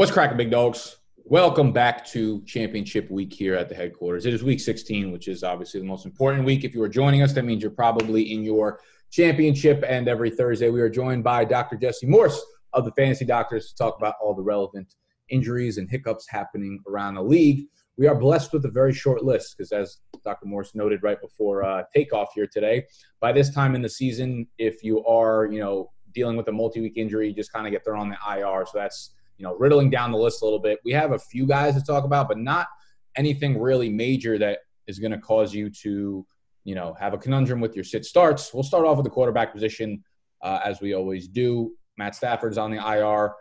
What's cracking, big dogs? Welcome back to Championship Week here at the headquarters. It is week 16, which is obviously the most important week. If you are joining us, that means you're probably in your championship. And every Thursday, we are joined by Dr. Jesse Morse of the Fantasy Doctors to talk about all the relevant injuries and hiccups happening around the league. We are blessed with a very short list because, as Dr. Morse noted right before uh, takeoff here today, by this time in the season, if you are, you know, dealing with a multi-week injury, you just kind of get thrown on the IR. So that's you know, riddling down the list a little bit. We have a few guys to talk about, but not anything really major that is going to cause you to, you know, have a conundrum with your sit starts. We'll start off with the quarterback position, uh, as we always do. Matt Stafford's on the IR.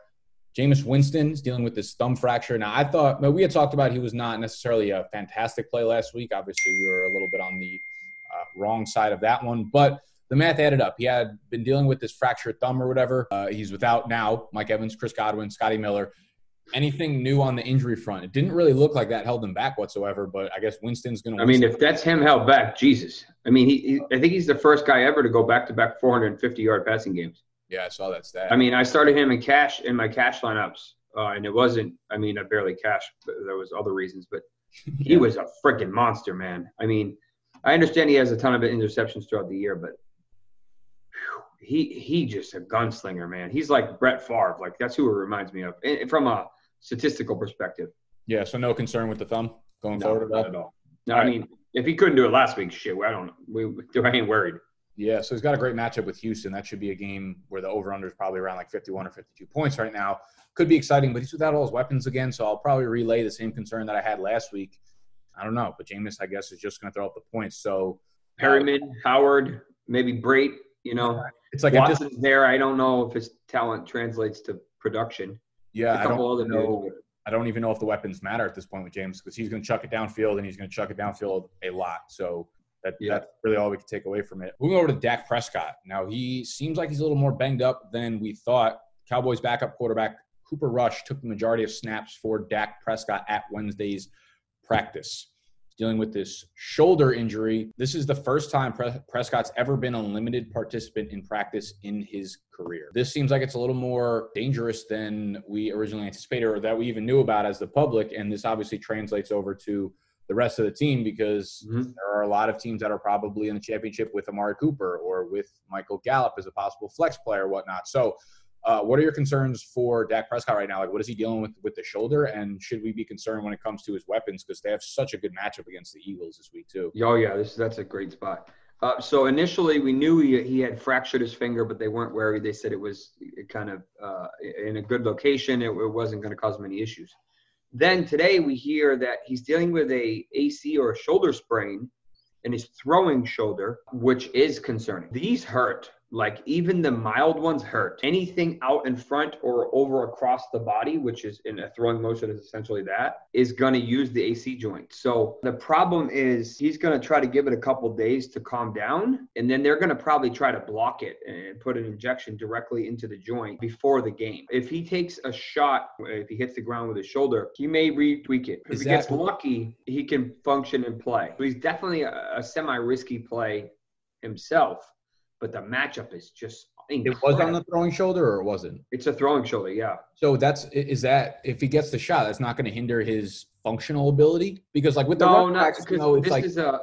Jameis Winston's dealing with this thumb fracture. Now, I thought we had talked about he was not necessarily a fantastic play last week. Obviously, we were a little bit on the uh, wrong side of that one, but the math added up. He had been dealing with this fractured thumb or whatever. Uh, he's without now Mike Evans, Chris Godwin, Scotty Miller. Anything new on the injury front? It didn't really look like that held him back whatsoever. But I guess Winston's going to. I mean, if that's him held back, Jesus. I mean, he, he, I think he's the first guy ever to go back to back 450 yard passing games. Yeah, I saw that stat. I mean, I started him in cash in my cash lineups, uh, and it wasn't. I mean, I barely cashed. But there was other reasons, but he yeah. was a freaking monster, man. I mean, I understand he has a ton of interceptions throughout the year, but he he just a gunslinger, man. He's like Brett Favre. Like that's who it reminds me of and from a statistical perspective. Yeah, so no concern with the thumb going no, forward at all. No, all I right. mean if he couldn't do it last week, shit, I don't. We, I ain't worried. Yeah, so he's got a great matchup with Houston. That should be a game where the over/under is probably around like 51 or 52 points right now. Could be exciting, but he's without all his weapons again. So I'll probably relay the same concern that I had last week. I don't know, but Jameis, I guess, is just going to throw up the points. So Perriman, uh, Howard, maybe Brate. You know, it's like Watson's just, there. I don't know if his talent translates to production. Yeah, I don't know. I don't even know if the weapons matter at this point with Jameis because he's going to chuck it downfield and he's going to chuck it downfield a lot. So that, yeah. that's really all we can take away from it. Moving over to Dak Prescott. Now he seems like he's a little more banged up than we thought. Cowboys backup quarterback Cooper Rush took the majority of snaps for Dak Prescott at Wednesday's practice dealing with this shoulder injury. This is the first time Prescott's ever been a limited participant in practice in his career. This seems like it's a little more dangerous than we originally anticipated or that we even knew about as the public. And this obviously translates over to the rest of the team because mm-hmm. there are a lot of teams that are probably in the championship with Amari Cooper or with Michael Gallup as a possible flex player, or whatnot. So uh, what are your concerns for Dak Prescott right now? Like, what is he dealing with with the shoulder, and should we be concerned when it comes to his weapons because they have such a good matchup against the Eagles this week too? Oh yeah, this that's a great spot. Uh, so initially, we knew he, he had fractured his finger, but they weren't worried. They said it was kind of uh, in a good location. It, it wasn't going to cause many issues. Then today, we hear that he's dealing with a AC or a shoulder sprain in his throwing shoulder, which is concerning. These hurt like even the mild ones hurt. Anything out in front or over across the body, which is in a throwing motion is essentially that, is going to use the AC joint. So the problem is he's going to try to give it a couple days to calm down, and then they're going to probably try to block it and put an injection directly into the joint before the game. If he takes a shot, if he hits the ground with his shoulder, he may retweak it. If is he gets lucky, he can function and play. So he's definitely a, a semi-risky play himself but the matchup is just incredible. It was on the throwing shoulder, or it wasn't? It's a throwing shoulder, yeah. So that's is that if he gets the shot, that's not going to hinder his functional ability because like with the no, not you know, this like, is a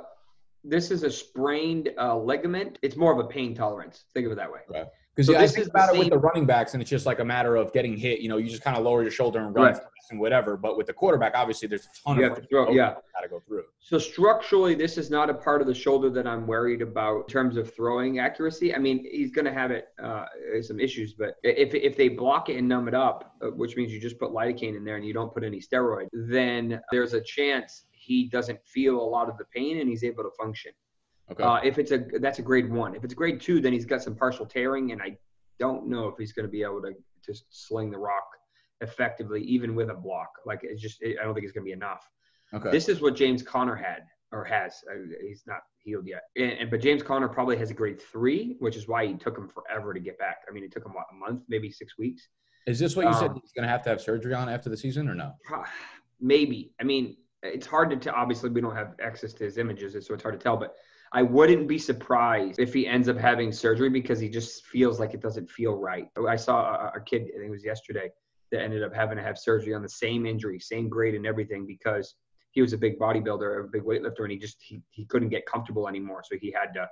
this is a sprained uh, ligament. It's more of a pain tolerance. Think of it that way. Right. Because so yeah, I think about it with the running backs, and it's just like a matter of getting hit. You know, you just kind of lower your shoulder and run right. and whatever. But with the quarterback, obviously, there's a ton you of to throw, yeah, got to go through. So structurally, this is not a part of the shoulder that I'm worried about in terms of throwing accuracy. I mean, he's going to have it uh, some issues, but if if they block it and numb it up, uh, which means you just put lidocaine in there and you don't put any steroid, then there's a chance he doesn't feel a lot of the pain and he's able to function. Okay. Uh, if it's a that's a grade one. If it's a grade two, then he's got some partial tearing, and I don't know if he's going to be able to just sling the rock effectively, even with a block. Like it's just, I don't think it's going to be enough. Okay. This is what James Conner had or has. Uh, he's not healed yet. And, and, but James Conner probably has a grade three, which is why he took him forever to get back. I mean, it took him what a month, maybe six weeks. Is this what you um, said he's going to have to have surgery on after the season, or no? Maybe. I mean, it's hard to tell. Obviously, we don't have access to his images, so it's hard to tell. But I wouldn't be surprised if he ends up having surgery because he just feels like it doesn't feel right. I saw a, a kid, I think it was yesterday, that ended up having to have surgery on the same injury, same grade and everything because he was a big bodybuilder, a big weightlifter, and he just he, he couldn't get comfortable anymore. So he had to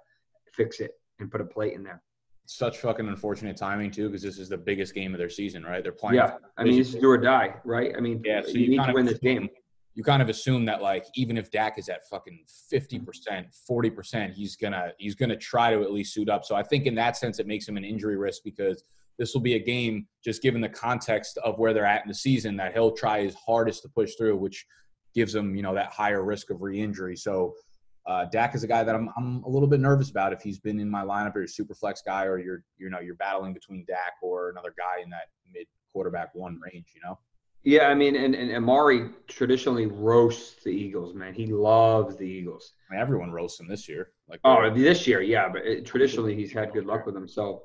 fix it and put a plate in there. Such fucking unfortunate timing too, because this is the biggest game of their season, right? They're playing. Yeah, I mean, this is do or die, right? I mean, yeah, so you, you need to win this game. You kind of assume that like even if Dak is at fucking fifty percent, forty percent, he's gonna he's gonna try to at least suit up. So I think in that sense it makes him an injury risk because this will be a game just given the context of where they're at in the season that he'll try his hardest to push through, which gives him you know that higher risk of re-injury. So uh, Dak is a guy that I'm I'm a little bit nervous about if he's been in my lineup or you're a super flex guy or you're you know you're battling between Dak or another guy in that mid quarterback one range. You know. Yeah, I mean, and, and Amari traditionally roasts the Eagles, man. He loves the Eagles. I mean, everyone roasts him this year. Like Oh, this year, yeah, but it, traditionally he's had good luck with them. So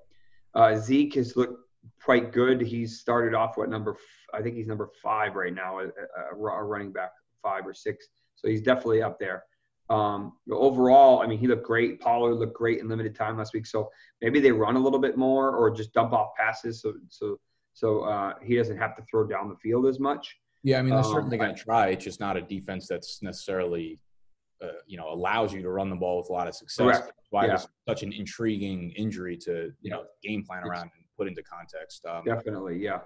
uh, Zeke has looked quite good. He's started off what number? f- I think he's number five right now, a, a, a running back five or six. So he's definitely up there. Um, overall, I mean, he looked great. Pollard looked great in limited time last week. So maybe they run a little bit more or just dump off passes so so so uh, he doesn't have to throw down the field as much. Yeah, I mean, they're Um, certainly going to try. It's just not a defense that's necessarily, uh, you know, allows you to run the ball with a lot of success. Correct. That's why Yeah. it's such an intriguing injury to, you know, game plan around and put into context. Um, Definitely, yeah.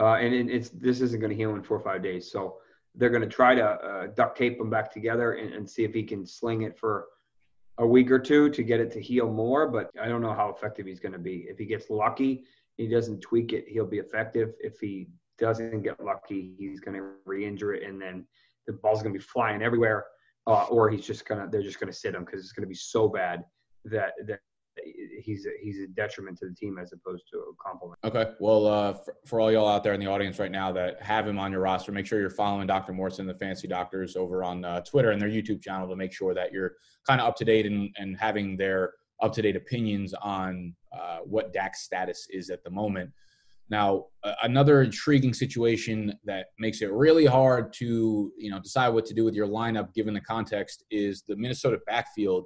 Uh, and it, it's this isn't going to heal in four or five days, so they're going to try to uh, duct tape him back together and, and see if he can sling it for a week or two to get it to heal more. But I don't know how effective he's going to be. If he gets lucky, he doesn't tweak it, he'll be effective. If he doesn't get lucky, he's going to re-injure it, and then the ball's going to be flying everywhere. Uh, or he's just gonna they're just going to sit him because it's going to be so bad that that he's a, he's a detriment to the team as opposed to a compliment. Okay. Well, uh, for, for all y'all out there in the audience right now that have him on your roster, make sure you're following Dr. Morse and, the Fantasy Doctors, over on uh, Twitter and their YouTube channel to make sure that you're kind of up to date and, and having their up to date opinions on uh, what Dak's status is at the moment. Now, uh, another intriguing situation that makes it really hard to you know decide what to do with your lineup given the context is the Minnesota backfield.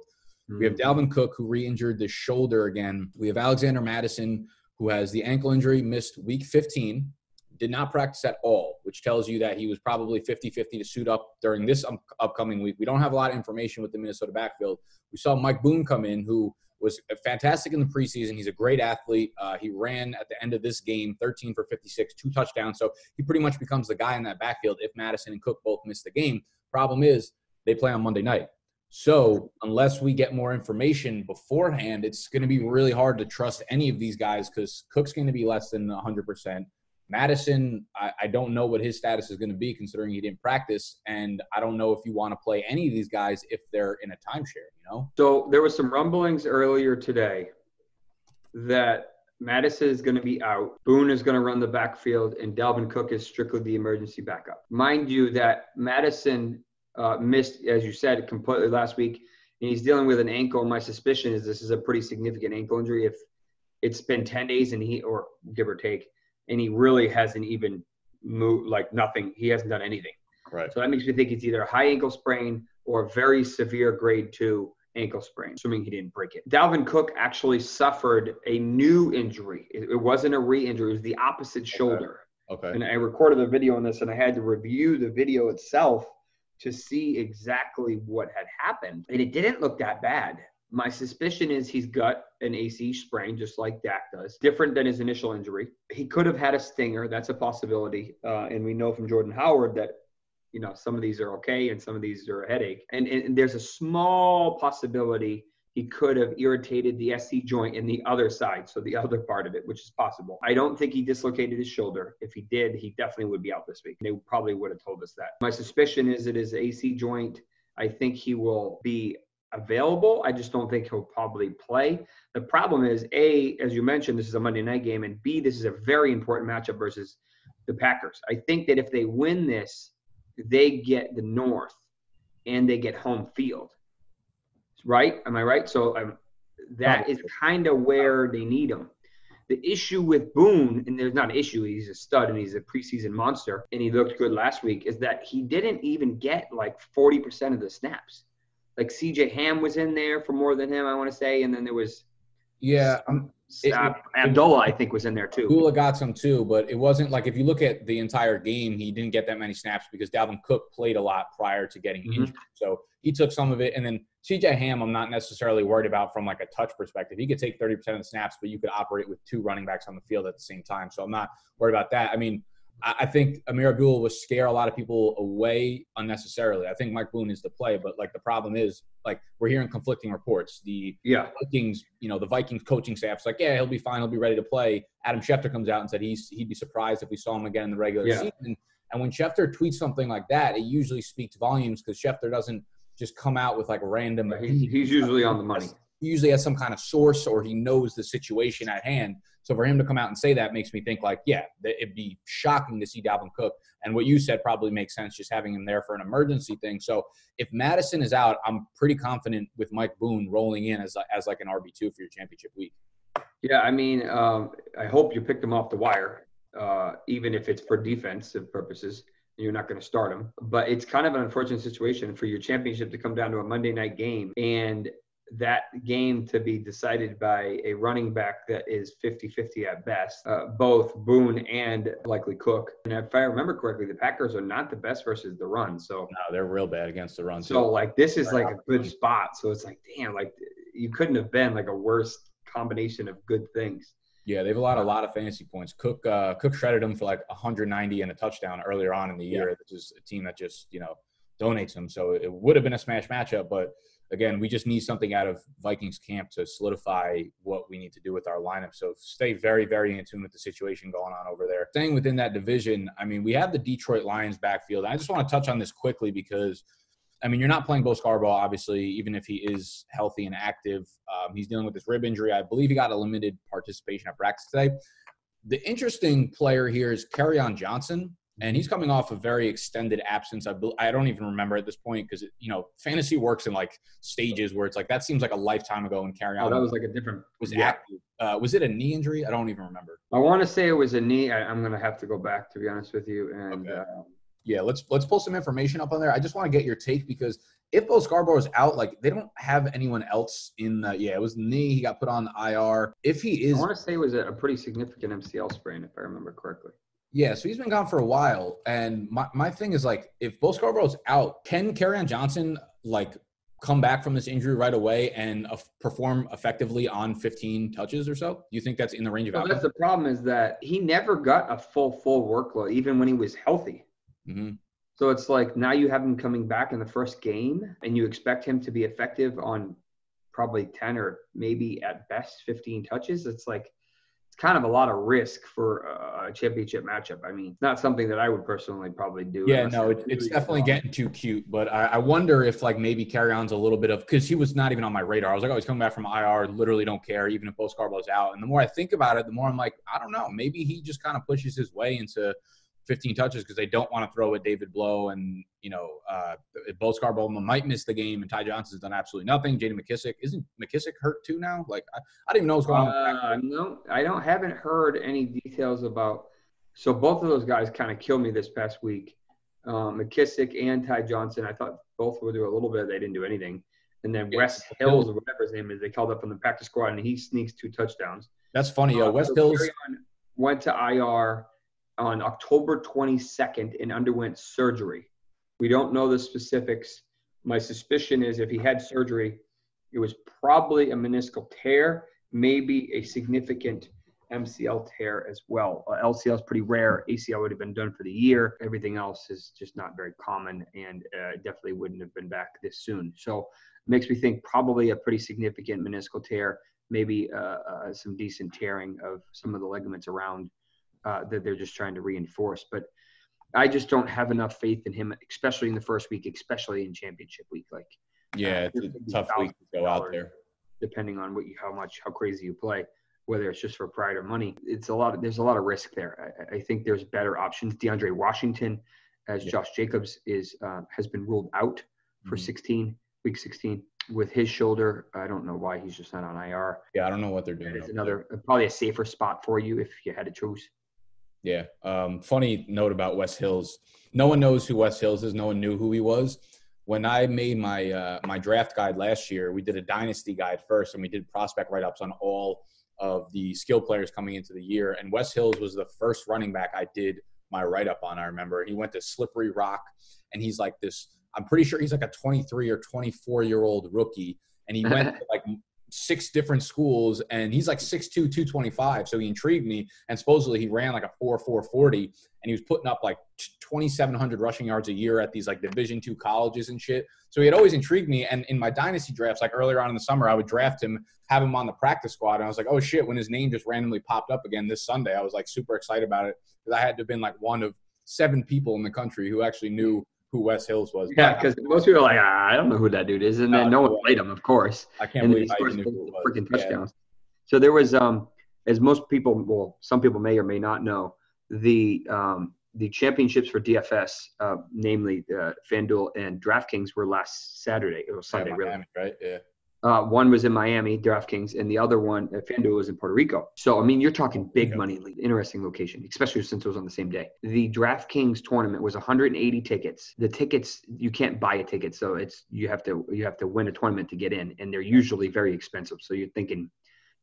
We have Dalvin Cook, who re injured the shoulder again. We have Alexander Mattison, who has the ankle injury, missed week 15, did not practice at all, which tells you that he was probably 50 50 to suit up during this um, upcoming week. We don't have a lot of information with the Minnesota backfield. We saw Mike Boone come in, who was fantastic in the preseason. He's a great athlete. Uh, he ran at the end of this game 13 for 56, two touchdowns. So he pretty much becomes the guy in that backfield if Mattison and Cook both miss the game. Problem is, they play on Monday night. So unless we get more information beforehand, it's going to be really hard to trust any of these guys because Cook's going to be less than 100%. Mattison, I, I don't know what his status is going to be considering he didn't practice. And I don't know if you want to play any of these guys if they're in a timeshare, you know? So there was some rumblings earlier today that Mattison is going to be out, Boone is going to run the backfield, and Dalvin Cook is strictly the emergency backup. Mind you, that Mattison uh, missed, as you said, completely last week, and he's dealing with an ankle. My suspicion is this is a pretty significant ankle injury. If it's been 10 days and he, or give or take, and he really hasn't even moved, like nothing, he hasn't done anything. Right. So that makes me think it's either a high ankle sprain or a very severe grade two ankle sprain, assuming he didn't break it. Dalvin Cook actually suffered a new injury. It, it wasn't a re injury, it was the opposite shoulder. Okay. And I recorded a video on this and I had to review the video itself to see exactly what had happened. And it didn't look that bad. My suspicion is he's got an AC sprain, just like Dak does, different than his initial injury. He could have had a stinger. That's a possibility. Uh, and we know from Jordan Howard that you know some of these are okay and some of these are a headache. And, and there's a small possibility he could have irritated the sc joint in the other side so the other part of it which is possible. I don't think he dislocated his shoulder. If he did he definitely would be out this week. They probably would have told us that. My suspicion is it is ac joint. I think he will be available. I just don't think he'll probably play. The problem is a as you mentioned this is a monday night game and b this is a very important matchup versus the packers. I think that if they win this they get the north and they get home field. Right? Am i right? So um, that is kind of where they need him. The issue with boone and there's not an issue he's a stud and he's a preseason monster and he looked good last week is that he didn't even get like 40% of the snaps like cj ham was in there for more than him i want to say and then there was Yeah. I'm, It, uh, Abdullah, I think, was in there too. Abdullah got some too, but it wasn't like if you look at the entire game, he didn't get that many snaps because Dalvin Cook played a lot prior to getting mm-hmm. injured. So he took some of it, and then CJ Ham, I'm not necessarily worried about from like a touch perspective. He could take 30% of the snaps, but you could operate with two running backs on the field at the same time. So I'm not worried about that. I mean, I think Ameer Abdullah will scare a lot of people away unnecessarily. I think Mike Boone is the play, but like the problem is like we're hearing conflicting reports. The yeah. Vikings, you know, the Vikings coaching staff's like, yeah, he'll be fine, he'll be ready to play. Adam Schefter comes out and said he's he'd be surprised if we saw him again in the regular yeah. season. And when Schefter tweets something like that, it usually speaks volumes because Schefter doesn't just come out with like random. He's, he's usually on the money. He usually has some kind of source or he knows the situation at hand. So for him to come out and say that makes me think like, yeah, it'd be shocking to see Dalvin Cook. And what you said probably makes sense, just having him there for an emergency thing. So if Mattison is out, I'm pretty confident with Mike Boone rolling in as as like an RB two for your championship week. Yeah, I mean, um, I hope you picked him off the wire, uh, even if it's for defensive purposes. You're not going to start him, but it's kind of an unfortunate situation for your championship to come down to a Monday night game and that game to be decided by a running back that is 50-50 at best, uh, both Boone and likely Cook. And if I remember correctly, the Packers are not the best versus the run. So no, they're real bad against the run. So too. like this is like a good spot. So it's like, damn, like you couldn't have been like a worse combination of good things. Yeah, they have allowed a lot of fantasy points. Cook, uh, Cook shredded them for like 190 and a touchdown earlier on in the year. Yeah. Which is a team that just you know donates them. So it would have been a smash matchup, but again, we just need something out of Vikings camp to solidify what we need to do with our lineup. So stay very, very in tune with the situation going on over there. Staying within that division, I mean, we have the Detroit Lions backfield. I just want to touch on this quickly because, I mean, you're not playing Bo Scarborough, obviously, even if he is healthy and active. Um, he's dealing with this rib injury. I believe he got a limited participation at practice today. The interesting player here is Kerryon Johnson and he's coming off a very extended absence. I, I don't even remember at this point because you know fantasy works in like stages where it's like that seems like a lifetime ago. And Kerryon. Oh, that was like a different. Was yeah. active. Uh, was it a knee injury? I don't even remember. I want to say it was a knee. I, am gonna have to go back to be honest with you. And okay. uh, yeah, let's let's pull some information up on there. I just want to get your take because if Bo Scarborough is out, like they don't have anyone else in the. Yeah, it was knee. He got put on IR. If he is, I want to say it was a pretty significant MCL sprain, if I remember correctly. Yeah, so he's been gone for a while. And my, my thing is like if Bo Scarborough's out, can Kerryon Johnson like come back from this injury right away and uh, perform effectively on 15 touches or so? Do you think that's in the range of well, That's the problem is that he never got a full full workload even when he was healthy. Mm-hmm. So it's like now you have him coming back in the first game and you expect him to be effective on probably 10 or maybe at best 15 touches. It's like it's kind of a lot of risk for a championship matchup. I mean, not something that I would personally probably do. Yeah, no, it, it's definitely getting too cute. But I, I, wonder if like maybe Kerryon's a little bit of because he was not even on my radar. I was like, oh, he's coming back from IR. Literally don't care, even if Bo Scarborough's out. And the more I think about it, the more I'm like, I don't know. Maybe he just kind of pushes his way into 15 touches because they don't want to throw at David Blough and you know uh, Bo Scarborough might miss the game and Ty Johnson's done absolutely nothing. J.D. McKissic isn't McKissic hurt too now? Like I, I didn't even know what's going on. Uh, no, I don't haven't heard any details about. So both of those guys kind of killed me this past week. Um, McKissic and Ty Johnson. I thought both would do a little bit. They didn't do anything. And then yeah. Wes Hills or whatever his name is, they called up on the practice squad and he sneaks two touchdowns. That's funny, yo. Uh, Wes so Hills went to IR on October 22nd and underwent surgery. We don't know the specifics. My suspicion is if he had surgery, it was probably a meniscal tear, maybe a significant MCL tear as well. Uh, LCL is pretty rare. ACL would have been done for the year. Everything else is just not very common and uh, definitely wouldn't have been back this soon. So makes me think probably a pretty significant meniscal tear, maybe uh, uh some decent tearing of some of the ligaments around uh, that they're just trying to reinforce. But I just don't have enough faith in him, especially in the first week, especially in championship week. Like, yeah, uh, it's a tough week to go out there, depending on what you, how much, how crazy you play. Whether it's just for pride or money, it's a lot. Of, there's a lot of risk there. I, I think there's better options. DeAndre Washington, as yeah. Josh Jacobs is, uh, has been ruled out for mm-hmm. 16 week 16 with his shoulder. I don't know why he's just not on IR. Yeah, I don't know what they're doing. It's another probably a safer spot for you if you had to choose. Yeah. Um, funny note about Wes Hills. No one knows who Wes Hills is. No one knew who he was. When I made my uh, my draft guide last year, we did a dynasty guide first, and we did prospect write ups on all of the skill players coming into the year. And Wes Hills was the first running back I did my write up on. I remember he went to Slippery Rock, and he's like this. I'm pretty sure he's like a 23 or 24 year old rookie, and he went like six different schools and he's like 6'2 225 so he intrigued me and supposedly he ran like a 4 440 and he was putting up like 2700 rushing yards a year at these like division two colleges and shit. So he had always intrigued me and in my dynasty drafts like earlier on in the summer i would draft him have him on the practice squad and i was like oh shit when his name just randomly popped up again this sunday i was like super excited about it because i had to have been like one of seven people in the country who actually knew who Wes Hills was. Yeah, because most people are like, ah, I don't know who that dude is, and then no, no one played him, of course. I can't and believe he scores freaking touchdowns. Yeah. So there was, um, as most people, well, some people may or may not know, the um, the championships for DFS, uh, namely uh, FanDuel and DraftKings, were last Saturday. It was Sunday, yeah, Miami, really. Right? Yeah. Uh, one was in Miami, DraftKings, and the other one, uh, FanDuel, was in Puerto Rico. So, I mean, you're talking big yeah. money, interesting location, especially since it was on the same day. The DraftKings tournament was 180 tickets. The tickets you can't buy a ticket, so it's you have to you have to win a tournament to get in, and they're usually very expensive. So you're thinking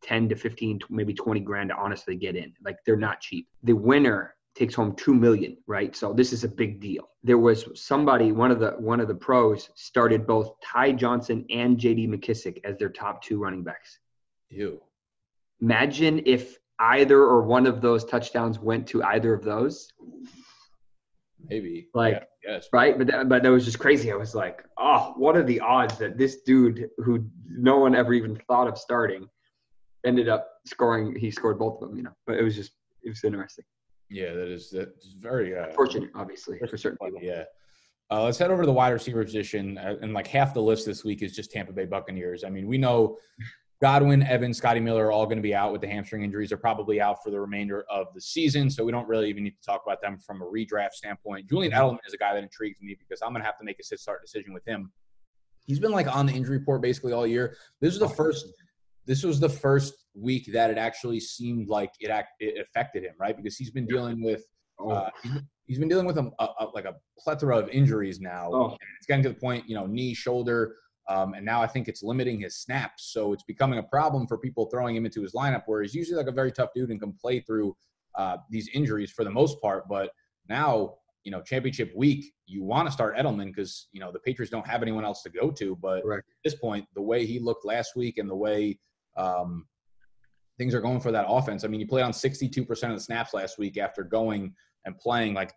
10 to 15, maybe 20 grand to honestly get in. Like they're not cheap. The winner takes home two million, right? So this is a big deal. There was somebody, one of the one of the pros started both Ty Johnson and JD McKissic as their top two running backs. You imagine if either or one of those touchdowns went to either of those. Maybe. Like yeah, yes. right, but that, but that was just crazy. I was like, oh, what are the odds that this dude who no one ever even thought of starting ended up scoring? He scored both of them, you know. But it was just it was interesting. Yeah, that is that's very uh, fortunate, obviously, for certain people. Yeah. Uh, let's head over to the wide receiver position, uh, and like half the list this week is just Tampa Bay Buccaneers. I mean, we know Godwin, Evans, Scotty Miller are all going to be out with the hamstring injuries. They're probably out for the remainder of the season, so we don't really even need to talk about them from a redraft standpoint. Julian Edelman is a guy that intrigues me because I'm going to have to make a sit-start decision with him. He's been like on the injury report basically all year. This is the first this was the first week that it actually seemed like it, act, it affected him, right? Because he's been dealing with oh. uh, he's, been dealing with a, a, a, like a plethora of injuries now. Oh. It's getting to the point, you know, knee, shoulder, um, and now I think it's limiting his snaps. So it's becoming a problem for people throwing him into his lineup, where he's usually like a very tough dude and can play through uh, these injuries for the most part. But now, you know, championship week, you want to start Edelman because you know the Patriots don't have anyone else to go to. But at this point, the way he looked last week and the way um, things are going for that offense. I mean, you played on 62% of the snaps last week after going and playing like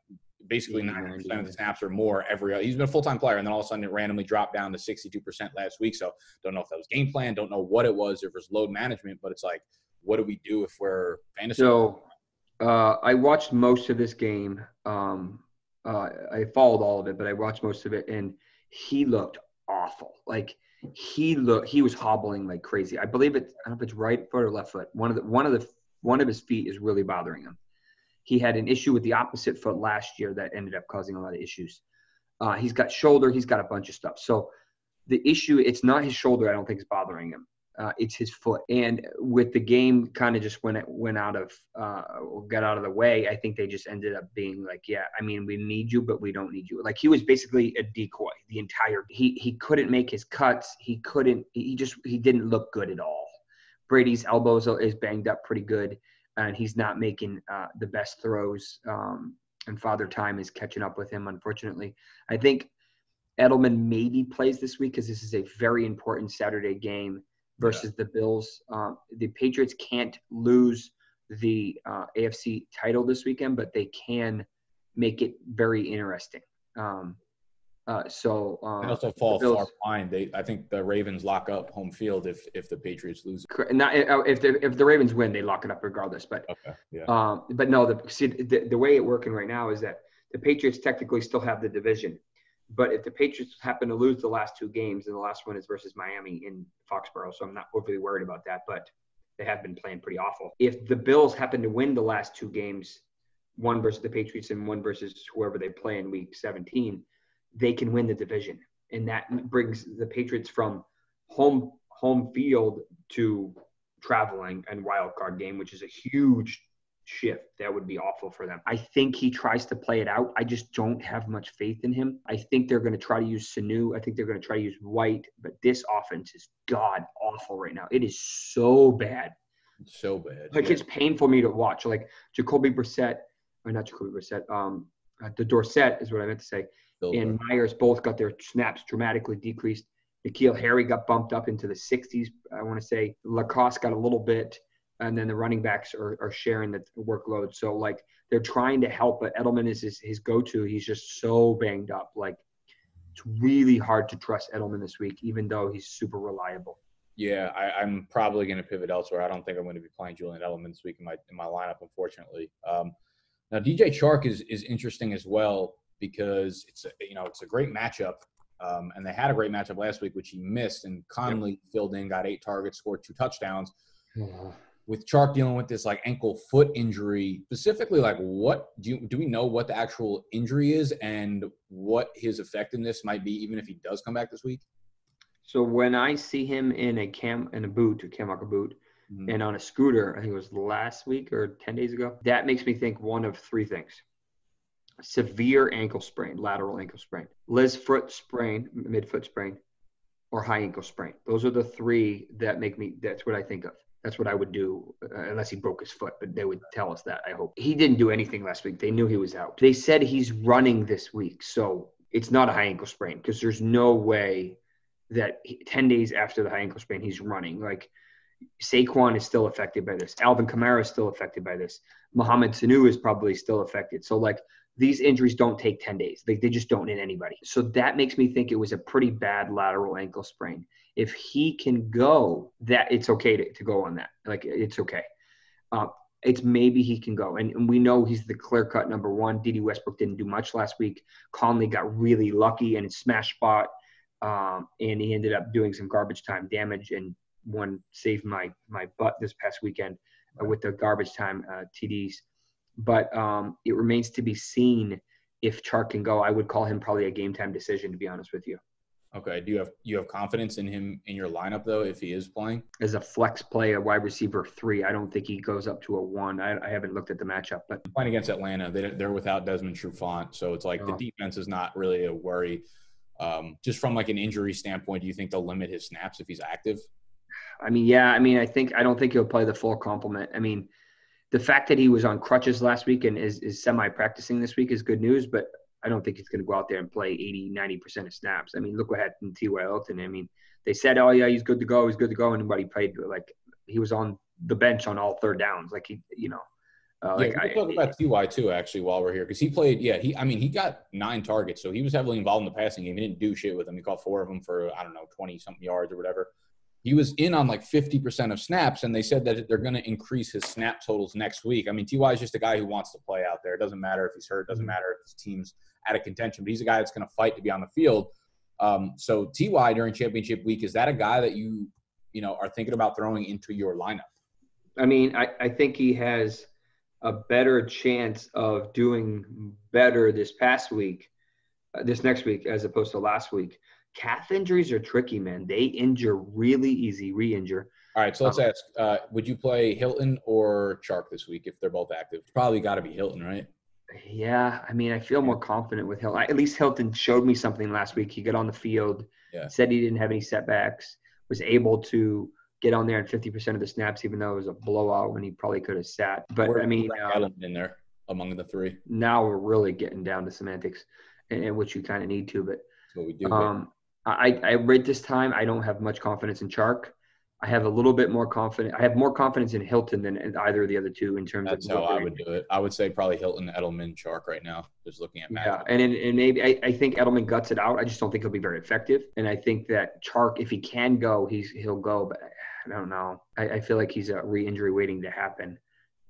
basically 90% of the snaps or more every he's been a full-time player and then all of a sudden it randomly dropped down to 62% last week. So don't know if that was game plan don't know what it was if it was load management but it's like what do we do if we're fantasy? So uh, i watched most of this game um, uh, i followed all of it but i watched most of it and he looked awful. Like he looked he was hobbling like crazy. I believe it. I don't know if it's right foot or left foot. One of the one of the one of his feet is really bothering him. He had an issue with the opposite foot last year that ended up causing a lot of issues. Uh, he's got shoulder. He's got a bunch of stuff. So the issue, it's not his shoulder. I don't think is bothering him uh, it's his foot. And with the game kind of just when it went out of uh, got out of the way, I think they just ended up being like, yeah, I mean, we need you, but we don't need you. Like he was basically a decoy the entire. He he couldn't make his cuts. He couldn't. He just he didn't look good at all. Brady's elbows is banged up pretty good, and he's not making uh, the best throws. Um, and Father Time is catching up with him, unfortunately. I think Edelman maybe plays this week because this is a very important Saturday game versus yeah. the Bills. Um, the Patriots can't lose the uh, AFC title this weekend, but they can make it very interesting. Um, uh, so um, also fall the far behind. They, I think the Ravens lock up home field if if the Patriots lose. Not uh, if the if the Ravens win, they lock it up regardless. But okay, yeah. Um, but no, the see the, the way it working right now is that the Patriots technically still have the division, but if the Patriots happen to lose the last two games, and the last one is versus Miami in Foxborough, so I'm not overly worried about that. But they have been playing pretty awful. If the Bills happen to win the last two games, one versus the Patriots and one versus whoever they play in Week 17, they can win the division, and that brings the Patriots from home home field to traveling and wild card game, which is a huge shift. That would be awful for them. I think he tries to play it out. I just don't have much faith in him. I think they're going to try to use Sanu. I think they're going to try to use White, but this offense is god awful right now. It is so bad. so bad. Like yeah. it's painful for me to watch. Like Jacoby Brissett, or not Jacoby Brissett, um, uh, the Dorsett is what I meant to say. Still and Meyers both got their snaps dramatically decreased. N'Keal Harry got bumped up into the 60s. I want to say Lacoste got a little bit, and then the running backs are, are sharing the workload. So like they're trying to help, but Edelman is his, his go-to. He's just so banged up. Like it's really hard to trust Edelman this week, even though he's super reliable. Yeah, I, am probably going to pivot elsewhere. I don't think I'm going to be playing Julian Edelman this week in my in my lineup, unfortunately. Um, now DJ Chark is is interesting as well because it's a, you know it's a great matchup, um, and they had a great matchup last week, which he missed, and Conley yep. filled in, got eight targets, scored two touchdowns. With Chark dealing with this like ankle foot injury, specifically, like what do you, do we know what the actual injury is and what his effectiveness might be, even if he does come back this week? So when I see him in a cam in a boot, a Kamaka boot, mm-hmm. and on a scooter, I think it was last week or ten days ago, that makes me think one of three things: severe ankle sprain, lateral ankle sprain, Lisfranc sprain, midfoot sprain, or high ankle sprain. Those are the three that make me. That's what I think of. That's what I would do uh, unless he broke his foot, but they would tell us that. I hope he didn't do anything last week. They knew he was out. They said he's running this week, so it's not a high ankle sprain because there's no way that he, 10 days after the high ankle sprain, he's running. Like Saquon is still affected by this. Alvin Kamara is still affected by this. Mohamed Sanu is probably still affected. So, like, these injuries don't take 10 days. Like, they just don't in anybody. So, that makes me think it was a pretty bad lateral ankle sprain. If he can go, that it's okay to, to go on that. Like, it's okay. Uh, it's maybe he can go. And, and we know he's the clear cut number one. Dede Westbrook didn't do much last week. Conley got really lucky and smash spot um, and he ended up doing some garbage time damage and one saved my my butt this past weekend uh, with the garbage time uh, TDs. But um, it remains to be seen if Chark can go. I would call him probably a game time decision, to be honest with you. Okay. Do you have you have confidence in him in your lineup though, if he is playing? As a flex play, a wide receiver three, I don't think he goes up to a one. I, I haven't looked at the matchup, but playing against Atlanta, they, they're without Desmond Trufant, so it's like oh. the defense is not really a worry. Um, just from like an injury standpoint, do you think they'll limit his snaps if he's active? I mean, yeah. I mean, I think I don't think he'll play the full complement. I mean, the fact that he was on crutches last week and is, is semi practicing this week is good news, but I don't think he's going to go out there and play 80, 90% of snaps. I mean, look what happened to T.Y. Hilton. I mean, they said, oh, yeah, he's good to go. He's good to go. And nobody played. Like, he was on the bench on all third downs. Like, he, you know, uh, yeah, like we'll talk about Ty too, actually, while we're here, because he played. Yeah, he. I mean, he got nine targets, so he was heavily involved in the passing game. He didn't do shit with them. He caught four of them for I don't know twenty something yards or whatever. He was in on like fifty percent of snaps, and they said that they're going to increase his snap totals next week. I mean, Ty is just a guy who wants to play out there. It doesn't matter if he's hurt. Doesn't mm-hmm. matter if his team's out of contention. But he's a guy that's going to fight to be on the field. Um, so Ty during championship week is that a guy that you you know are thinking about throwing into your lineup? I mean, I, I think he has a better chance of doing better this past week, uh, this next week, as opposed to last week. Calf injuries are tricky, man. They injure really easy, re-injure. All right, so let's um, ask: uh, Would you play Hilton or Chark this week if they're both active? Probably got to be Hilton, right? Yeah, I mean, I feel more confident with Hilton. At least Hilton showed me something last week. He got on the field, yeah. said he didn't have any setbacks, was able to get on there in 50% of the snaps, even though it was a blowout when he probably could have sat. But we're, I mean, uh, in there among the three. Now we're really getting down to semantics, and, which you kind of need to. But That's what we do. Um, I, I read this time. I don't have much confidence in Chark. I have a little bit more confidence. I have more confidence in Hilton than either of the other two in terms That's of. That's how I would do it. I would say probably Hilton, Edelman, Chark right now. Just looking at Yeah, and and maybe I, I think Edelman guts it out. I just don't think he'll be very effective. And I think that Chark, if he can go, he's he'll go. But I don't know. I, I feel like he's a re-injury waiting to happen.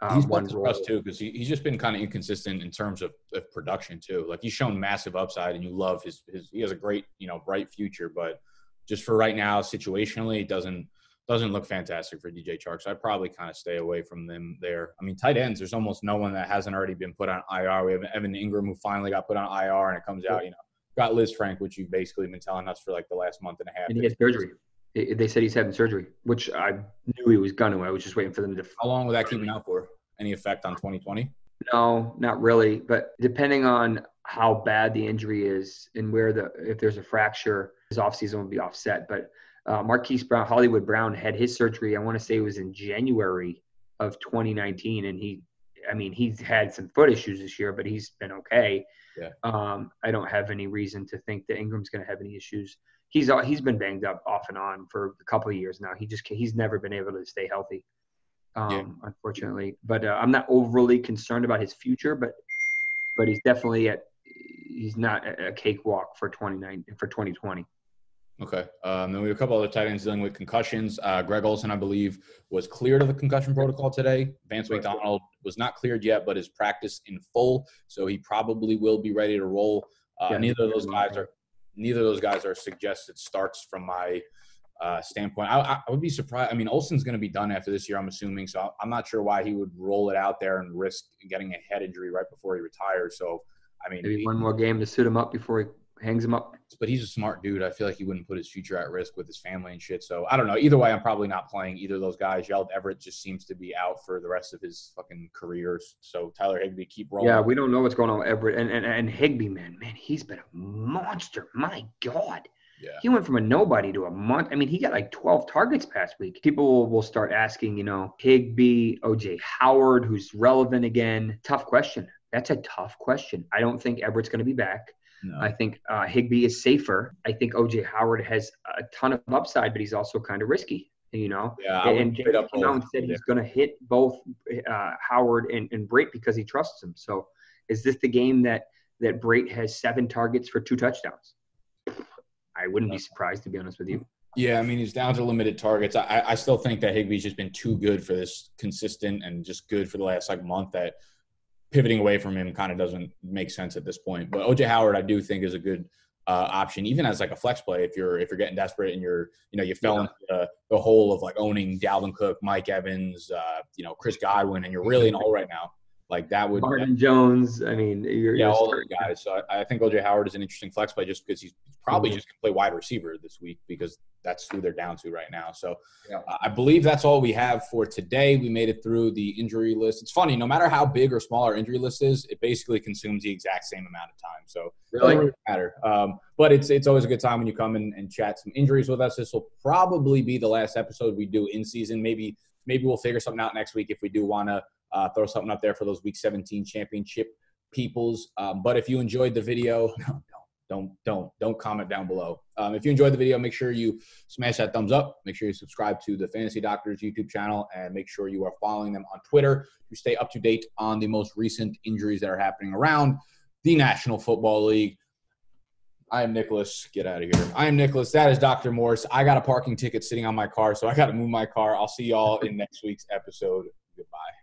Um, he's one us too because he, he's just been kind of inconsistent in terms of, of production too. Like he's shown massive upside, and you love his his. He has a great you know bright future, but just for right now, situationally, it doesn't doesn't look fantastic for DJ Chark. So I'd probably kind of stay away from them there. I mean, tight ends. There's almost no one that hasn't already been put on IR. We have Evan Engram who finally got put on IR, and it comes out, you know, got Lisfranc, which you've basically been telling us for like the last month and a half. And he had surgery they said he's having surgery, which I knew he was gonna. I was just waiting for them to. How long will that keep him out for? Any effect on 2020? No, not really. But depending on how bad the injury is and where the if there's a fracture, his offseason will be offset. But uh, Marquise Brown, Hollywood Brown had his surgery. I want to say it was in January, of 2019, and he, I mean, he's had some foot issues this year, but he's been okay. Yeah. Um, I don't have any reason to think that Engram's going to have any issues. He's he's been banged up off and on for a couple of years now. He just he's never been able to stay healthy, um, yeah. unfortunately. But uh, I'm not overly concerned about his future, but but he's definitely at he's not a cakewalk for 29 for 2020. Okay. Um, then we have a couple other tight ends dealing with concussions. Uh, Greg Olsen, I believe, was cleared of the concussion protocol today. Vance McDonald was not cleared yet, but is practiced in full, so he probably will be ready to roll. Uh, yeah, neither of those guys are neither of those guys are suggested starts from my uh, standpoint. I, I, would be surprised. I mean, Olsen's going to be done after this year, I'm assuming. So I'm not sure why he would roll it out there and risk getting a head injury right before he retires. So I mean, maybe one more game to suit him up before he hangs him up. But he's a smart dude. I feel like he wouldn't put his future at risk with his family and shit. So I don't know. Either way, I'm probably not playing either of those guys. Yeld Everett just seems to be out for the rest of his fucking careers. So Tyler Higbee, keep rolling. Yeah, we don't know what's going on with Everett and and, and Higbee, man, man, he's been a monster. My God. Yeah. He went from a nobody to a month. I mean, he got like 12 targets past week. People will start asking, you know, Higbee, OJ Howard, who's relevant again. Tough question. That's a tough question. I don't think Everett's going to be back. No. I think uh, Higbee is safer. I think OJ Howard has a ton of upside, but he's also kind of risky. You know, yeah, and Jameis came out and said he's going to hit both uh, Howard and, and Brate because he trusts him. So, is this the game that that Brate has seven targets for two touchdowns? I wouldn't be surprised to be honest with you. Yeah, I mean he's down to limited targets. I, I still think that Higbee's just been too good for this consistent and just good for the last like month that pivoting away from him kind of doesn't make sense at this point. But OJ Howard, I do think is a good uh, option, even as like a flex play. If you're if you're getting desperate and you're you know you fell yeah. into the, the hole of like owning Dalvin Cook, Mike Evans, uh, you know Chris Godwin, and you're really in a hole right now. Like that would Martin Jones. I mean, you're, yeah, you're all those guys. So I, I, think OJ Howard is an interesting flex play just because he's probably mm-hmm. just going to play wide receiver this week because that's who they're down to right now. So yeah. uh, I believe that's all we have for today. We made it through the injury list. It's funny, no matter how big or small our injury list is, it basically consumes the exact same amount of time. So really? doesn't matter. Um, but it's it's always a good time when you come in and chat some injuries with us. This will probably be the last episode we do in season. Maybe maybe we'll figure something out next week if we do want to uh, throw something up there for those Week 17 championship peoples. Um, but if you enjoyed the video, don't don't don't comment down below. Um, if you enjoyed the video, make sure you smash that thumbs up. Make sure you subscribe to the Fantasy Doctors YouTube channel, and make sure you are following them on Twitter to stay up to date on the most recent injuries that are happening around the National Football League. I am Nicholas. Get out of here. I am Nicholas. That is Dr. Morse. I got a parking ticket sitting on my car, so I got to move my car. I'll see y'all in next week's episode. Goodbye.